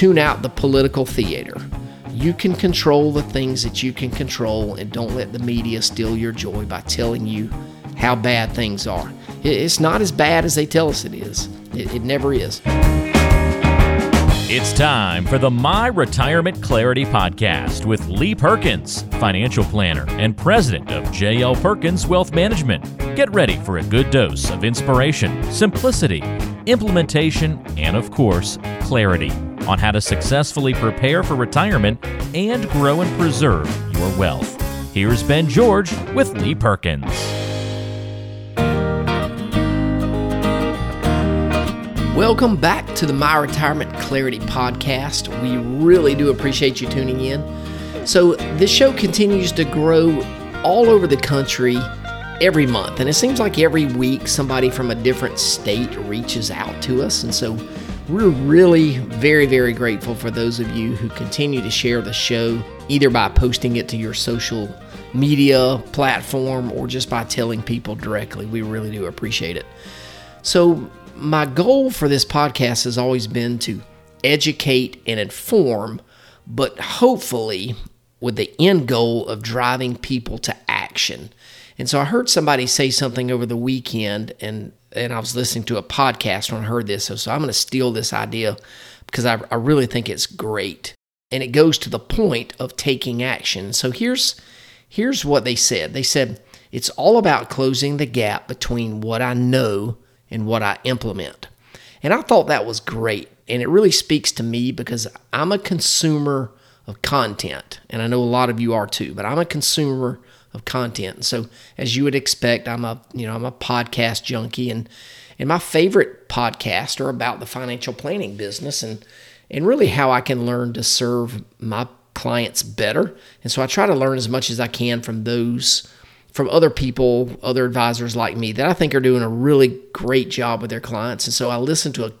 tune out the political theater. You can control the things that you can control, and don't let the media steal your joy by telling you how bad things are. It's not as bad as they tell us it is, it, it never is. It's time for the My Retirement Clarity Podcast with Lee Perkins, financial planner and president of JL Perkins Wealth Management. Get ready for a good dose of inspiration, simplicity, implementation, and of course, clarity on how to successfully prepare for retirement and grow and preserve your wealth. Here's Ben George with Lee Perkins. Welcome back to the My Retirement Clarity Podcast. We really do appreciate you tuning in. So, this show continues to grow all over the country every month, and it seems like every week somebody from a different state reaches out to us. And so, we're really very, very grateful for those of you who continue to share the show, either by posting it to your social media platform or just by telling people directly. We really do appreciate it. So, my goal for this podcast has always been to educate and inform, but hopefully with the end goal of driving people to action. And so I heard somebody say something over the weekend, and and I was listening to a podcast when I heard this. So, so I'm going to steal this idea because I, I really think it's great. And it goes to the point of taking action. So here's here's what they said. They said it's all about closing the gap between what I know and what I implement. And I thought that was great. And it really speaks to me because I'm a consumer of content. And I know a lot of you are too, but I'm a consumer of content. So as you would expect, I'm a you know I'm a podcast junkie, and and my favorite podcasts are about the financial planning business and and really how I can learn to serve my clients better. And so I try to learn as much as I can from those from other people, other advisors like me that I think are doing a really great job with their clients. And so I listen to a,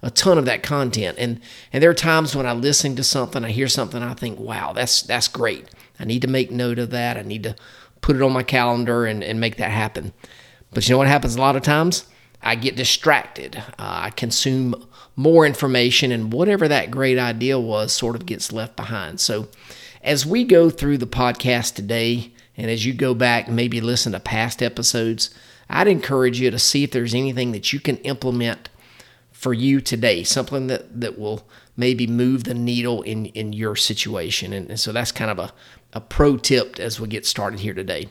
a ton of that content. And and there are times when I listen to something, I hear something, I think, wow, that's that's great. I need to make note of that. I need to put it on my calendar and, and make that happen. But you know what happens a lot of times? I get distracted. Uh, I consume more information, and whatever that great idea was sort of gets left behind. So, as we go through the podcast today, and as you go back and maybe listen to past episodes, I'd encourage you to see if there's anything that you can implement for you today, something that, that will maybe move the needle in, in your situation. And, and so that's kind of a, a pro tip as we get started here today.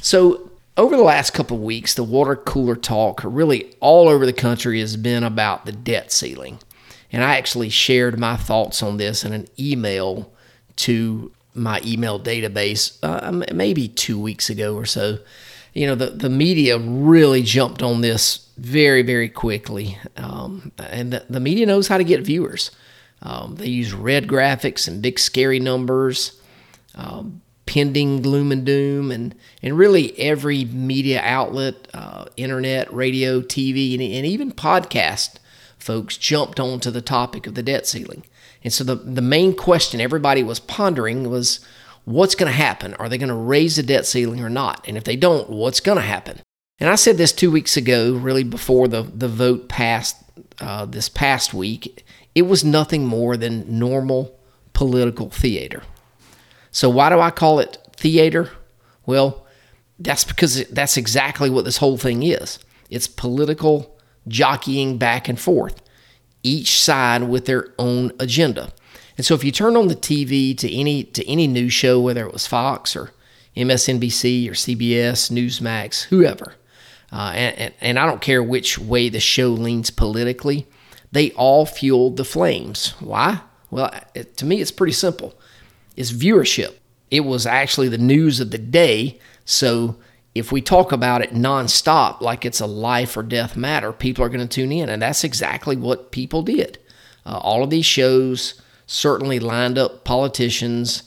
So, over the last couple weeks, the water cooler talk, really all over the country, has been about the debt ceiling. And I actually shared my thoughts on this in an email to my email database uh, maybe two weeks ago or so. You know, the, the media really jumped on this very, very quickly. Um, and the, the, media knows how to get viewers. Um, they use red graphics and big scary numbers um, pending gloom and doom, and, and really every media outlet, uh, internet, radio, TV, and, and even podcast folks jumped onto the topic of the debt ceiling. And so the, the main question everybody was pondering was what's going to happen? Are they going to raise the debt ceiling or not? And if they don't, what's going to happen? And I said this two weeks ago, really before the, the vote passed uh, this past week. It was nothing more than normal political theater. So, why do I call it theater? Well, that's because that's exactly what this whole thing is it's political jockeying back and forth, each side with their own agenda. And so if you turn on the TV to any to any news show, whether it was Fox or MSNBC or CBS, Newsmax, whoever, uh, and, and I don't care which way the show leans politically, they all fueled the flames. Why? Well, it, to me, it's pretty simple is viewership. It was actually the news of the day. So if we talk about it nonstop, like it's a life or death matter, people are going to tune in. And that's exactly what people did. Uh, all of these shows certainly lined up politicians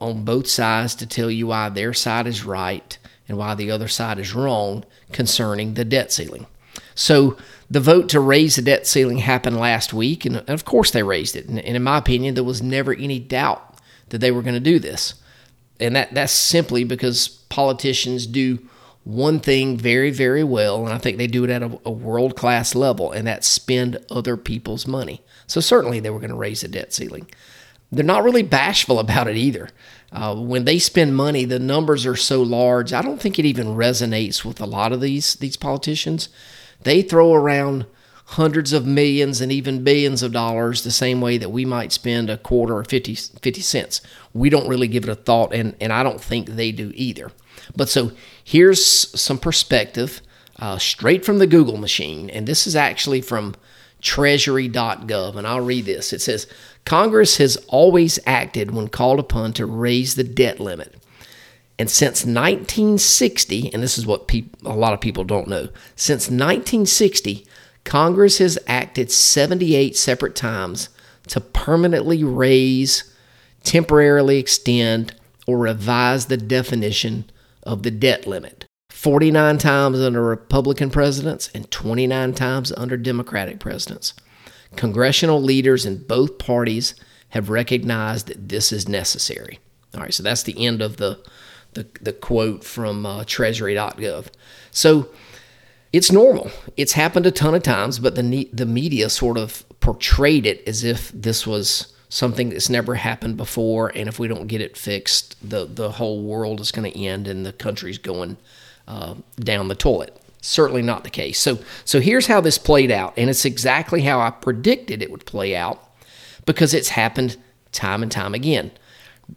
on both sides to tell you why their side is right and why the other side is wrong concerning the debt ceiling. So the vote to raise the debt ceiling happened last week, and of course they raised it. And in my opinion, there was never any doubt that they were going to do this. And that, that's simply because politicians do one thing very, very well, and I think they do it at a, a world class level, and that's spend other people's money. So certainly they were going to raise the debt ceiling. They're not really bashful about it either. Uh, when they spend money, the numbers are so large. I don't think it even resonates with a lot of these these politicians. They throw around hundreds of millions and even billions of dollars the same way that we might spend a quarter or 50, 50 cents. We don't really give it a thought, and, and I don't think they do either. But so here's some perspective uh, straight from the Google machine, and this is actually from treasury.gov, and I'll read this. It says Congress has always acted when called upon to raise the debt limit. And since 1960, and this is what a lot of people don't know, since 1960, Congress has acted 78 separate times to permanently raise, temporarily extend, or revise the definition of the debt limit. 49 times under Republican presidents and 29 times under Democratic presidents. Congressional leaders in both parties have recognized that this is necessary. All right, so that's the end of the the, the quote from uh, Treasury.gov. So it's normal. It's happened a ton of times, but the the media sort of portrayed it as if this was something that's never happened before, and if we don't get it fixed, the the whole world is going to end and the country's going uh, down the toilet. Certainly not the case. So so here's how this played out, and it's exactly how I predicted it would play out because it's happened time and time again.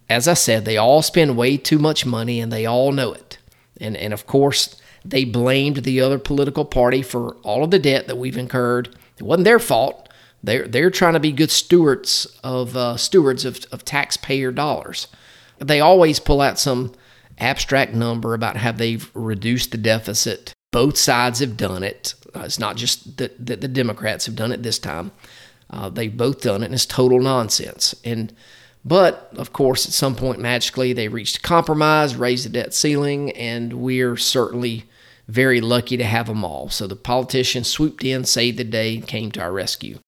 As I said, they all spend way too much money, and they all know it. And and of course they blamed the other political party for all of the debt that we've incurred. It wasn't their fault. They're they're trying to be good stewards of uh, stewards of, of taxpayer dollars. They always pull out some abstract number about how they've reduced the deficit. Both sides have done it. Uh, it's not just that the, the, Democrats have done it this time. Uh, they've both done it, and it's total nonsense. And but of course, at some point, magically, they reached a compromise, raised the debt ceiling, and we're certainly very lucky to have them all. So the politicians swooped in, saved the day, and came to our rescue.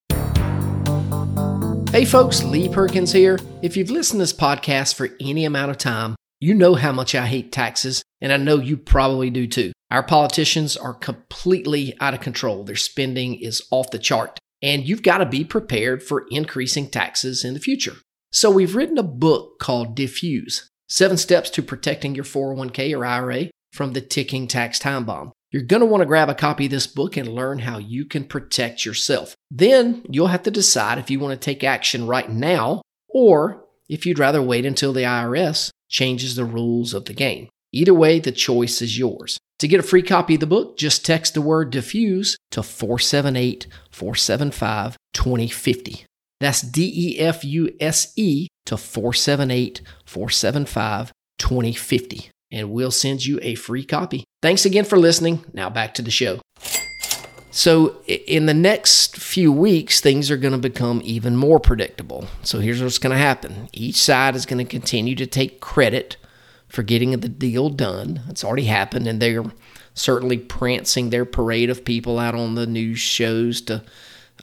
Hey folks, Lee Perkins here. If you've listened to this podcast for any amount of time, you know how much I hate taxes, and I know you probably do too. Our politicians are completely out of control. Their spending is off the chart, and you've got to be prepared for increasing taxes in the future. So we've written a book called Defuse Seven Steps to Protecting Your 401k or IRA from the ticking tax time bomb. You're going to want to grab a copy of this book and learn how you can protect yourself. Then you'll have to decide if you want to take action right now or if you'd rather wait until the IRS changes the rules of the game. Either way, the choice is yours. To get a free copy of the book, just text the word defuse to 478 475 2050. That's D E F U S E to 478 475 2050 and we'll send you a free copy. Thanks again for listening. Now back to the show. So, in the next few weeks, things are going to become even more predictable. So, here's what's going to happen each side is going to continue to take credit for getting the deal done. It's already happened, and they're certainly prancing their parade of people out on the news shows to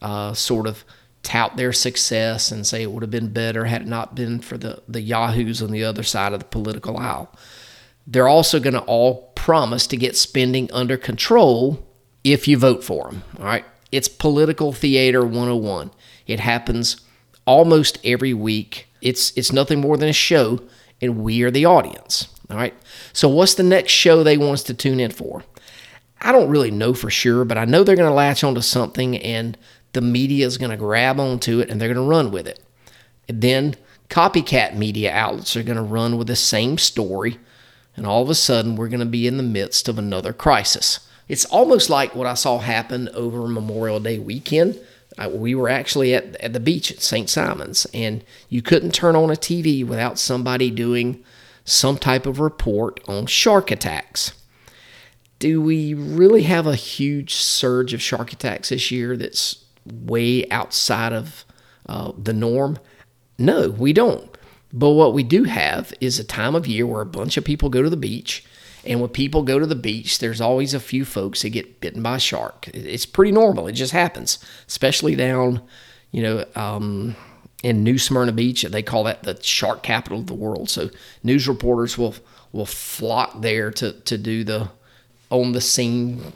uh, sort of tout their success and say it would have been better had it not been for the, the yahoos on the other side of the political aisle. They're also going to all promise to get spending under control if you vote for them. All right. It's political theater 101. It happens almost every week. It's it's nothing more than a show and we are the audience. All right. So what's the next show they want us to tune in for? I don't really know for sure, but I know they're going to latch onto something and the media is going to grab onto it and they're going to run with it. And then copycat media outlets are going to run with the same story and all of a sudden we're going to be in the midst of another crisis. It's almost like what I saw happen over Memorial Day weekend. we were actually at, at the beach at St. Simon's, and you couldn't turn on a TV without somebody doing some type of report on shark attacks. Do we really have a huge surge of shark attacks this year that's way outside of uh, the norm? No, we don't. But what we do have is a time of year where a bunch of people go to the beach. And when people go to the beach, there's always a few folks that get bitten by a shark. It's pretty normal. It just happens, especially down, you know, um, in New Smyrna Beach. They call that the shark capital of the world. So news reporters will will flock there to to do the on the scene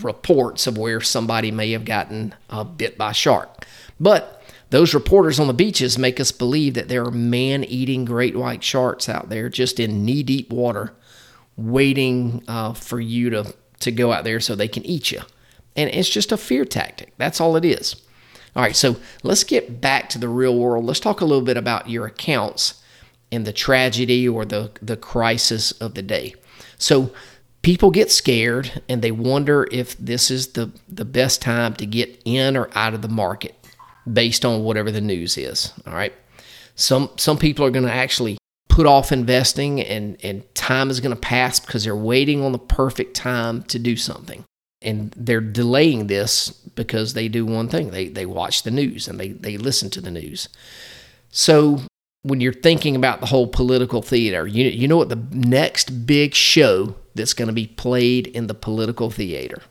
reports of where somebody may have gotten uh, bit by a shark. But those reporters on the beaches make us believe that there are man eating great white sharks out there just in knee deep water waiting uh, for you to, to go out there so they can eat you. And it's just a fear tactic. That's all it is. All right, so let's get back to the real world. Let's talk a little bit about your accounts and the tragedy or the, the crisis of the day. So, people get scared and they wonder if this is the, the best time to get in or out of the market based on whatever the news is. All right. Some some people are going to actually put off investing and, and time is going to pass because they're waiting on the perfect time to do something. And they're delaying this because they do one thing. They they watch the news and they, they listen to the news. So when you're thinking about the whole political theater, you, you know what the next big show that's going to be played in the political theater?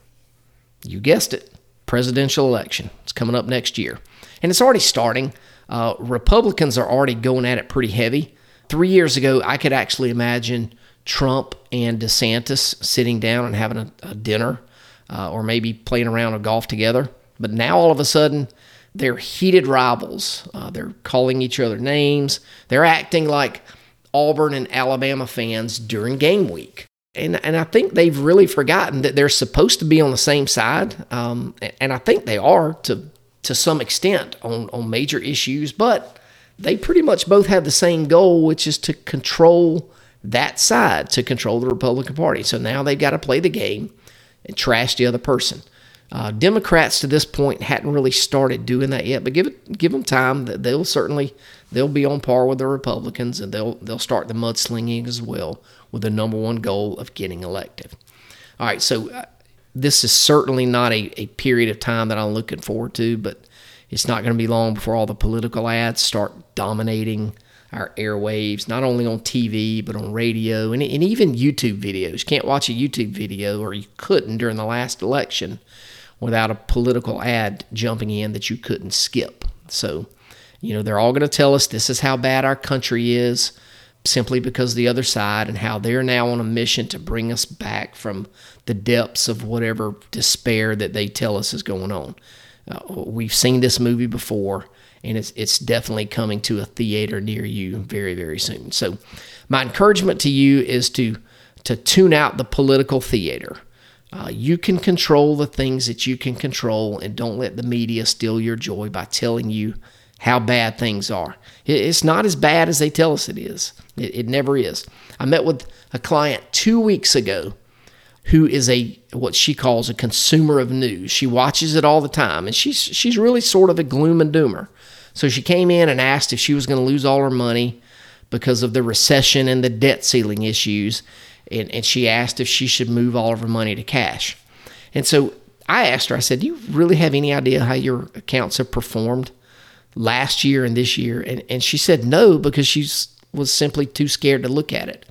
You guessed it presidential election. It's coming up next year. And it's already starting. Uh, Republicans are already going at it pretty heavy. Three years ago, I could actually imagine Trump and DeSantis sitting down and having a, a dinner uh, or maybe playing around a golf together. But now all of a sudden, they're heated rivals. Uh, they're calling each other names. They're acting like Auburn and Alabama fans during game week. And, and I think they've really forgotten that they're supposed to be on the same side. Um, and I think they are to, to some extent on, on major issues, but they pretty much both have the same goal, which is to control that side, to control the Republican Party. So now they've got to play the game and trash the other person. Uh, Democrats to this point hadn't really started doing that yet, but give it give them time. They'll certainly they'll be on par with the Republicans, and they'll they'll start the mudslinging as well with the number one goal of getting elected. All right, so uh, this is certainly not a, a period of time that I'm looking forward to, but it's not going to be long before all the political ads start dominating our airwaves, not only on TV, but on radio and, and even YouTube videos. You can't watch a YouTube video, or you couldn't during the last election without a political ad jumping in that you couldn't skip. So, you know, they're all going to tell us this is how bad our country is simply because the other side and how they're now on a mission to bring us back from the depths of whatever despair that they tell us is going on. Uh, we've seen this movie before, and it's it's definitely coming to a theater near you very very soon. So, my encouragement to you is to to tune out the political theater. Uh, you can control the things that you can control, and don't let the media steal your joy by telling you how bad things are. It's not as bad as they tell us it is. It, it never is. I met with a client two weeks ago who is a what she calls a consumer of news. She watches it all the time, and she's she's really sort of a gloom and doomer. So she came in and asked if she was going to lose all her money because of the recession and the debt ceiling issues and, and she asked if she should move all of her money to cash. And so I asked her, I said, Do you really have any idea how your accounts have performed last year and this year? And, and she said no, because she was simply too scared to look at it.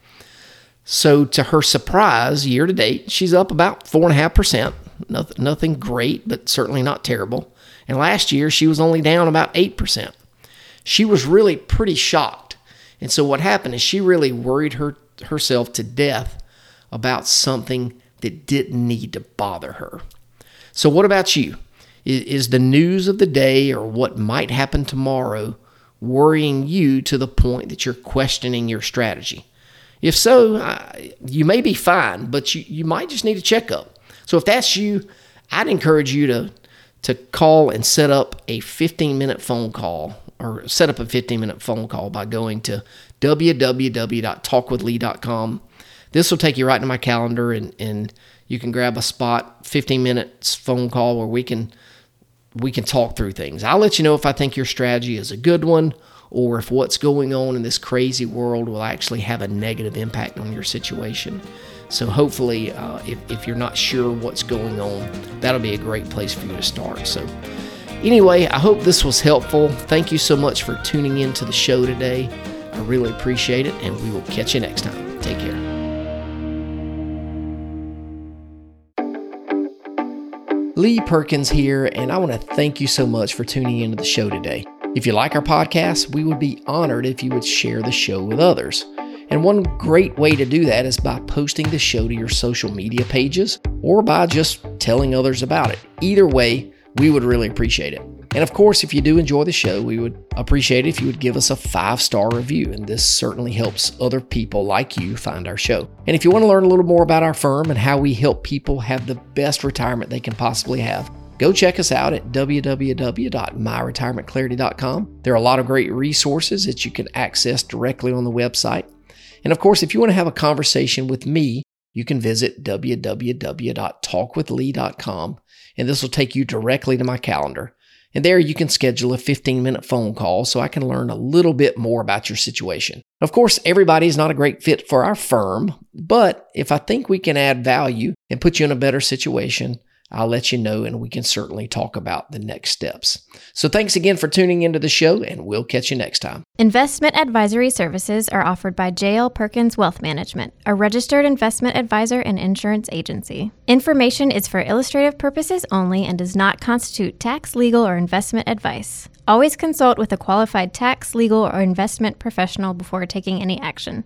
So, to her surprise, year to date, she's up about 4.5%. Nothing, nothing great, but certainly not terrible. And last year, she was only down about 8%. She was really pretty shocked. And so, what happened is she really worried her herself to death about something that didn't need to bother her. So, what about you? Is the news of the day or what might happen tomorrow worrying you to the point that you're questioning your strategy? If so, you may be fine, but you, you might just need a checkup. So, if that's you, I'd encourage you to, to call and set up a 15 minute phone call or set up a 15 minute phone call by going to www.talkwithlee.com. This will take you right to my calendar and, and you can grab a spot, 15 minutes phone call where we can we can talk through things. I'll let you know if I think your strategy is a good one or if what's going on in this crazy world will actually have a negative impact on your situation. So hopefully, uh, if, if you're not sure what's going on, that'll be a great place for you to start. So anyway, I hope this was helpful. Thank you so much for tuning in to the show today. I really appreciate it, and we will catch you next time. Take care. Lee Perkins here, and I want to thank you so much for tuning into the show today. If you like our podcast, we would be honored if you would share the show with others. And one great way to do that is by posting the show to your social media pages or by just telling others about it. Either way, we would really appreciate it. And of course, if you do enjoy the show, we would appreciate it if you would give us a five star review. And this certainly helps other people like you find our show. And if you want to learn a little more about our firm and how we help people have the best retirement they can possibly have, go check us out at www.myretirementclarity.com. There are a lot of great resources that you can access directly on the website. And of course, if you want to have a conversation with me, you can visit www.talkwithlee.com and this will take you directly to my calendar. And there you can schedule a 15 minute phone call so I can learn a little bit more about your situation. Of course, everybody is not a great fit for our firm, but if I think we can add value and put you in a better situation, I'll let you know and we can certainly talk about the next steps. So thanks again for tuning into the show and we'll catch you next time. Investment advisory services are offered by JL Perkins Wealth Management, a registered investment advisor and insurance agency. Information is for illustrative purposes only and does not constitute tax, legal, or investment advice. Always consult with a qualified tax, legal, or investment professional before taking any action.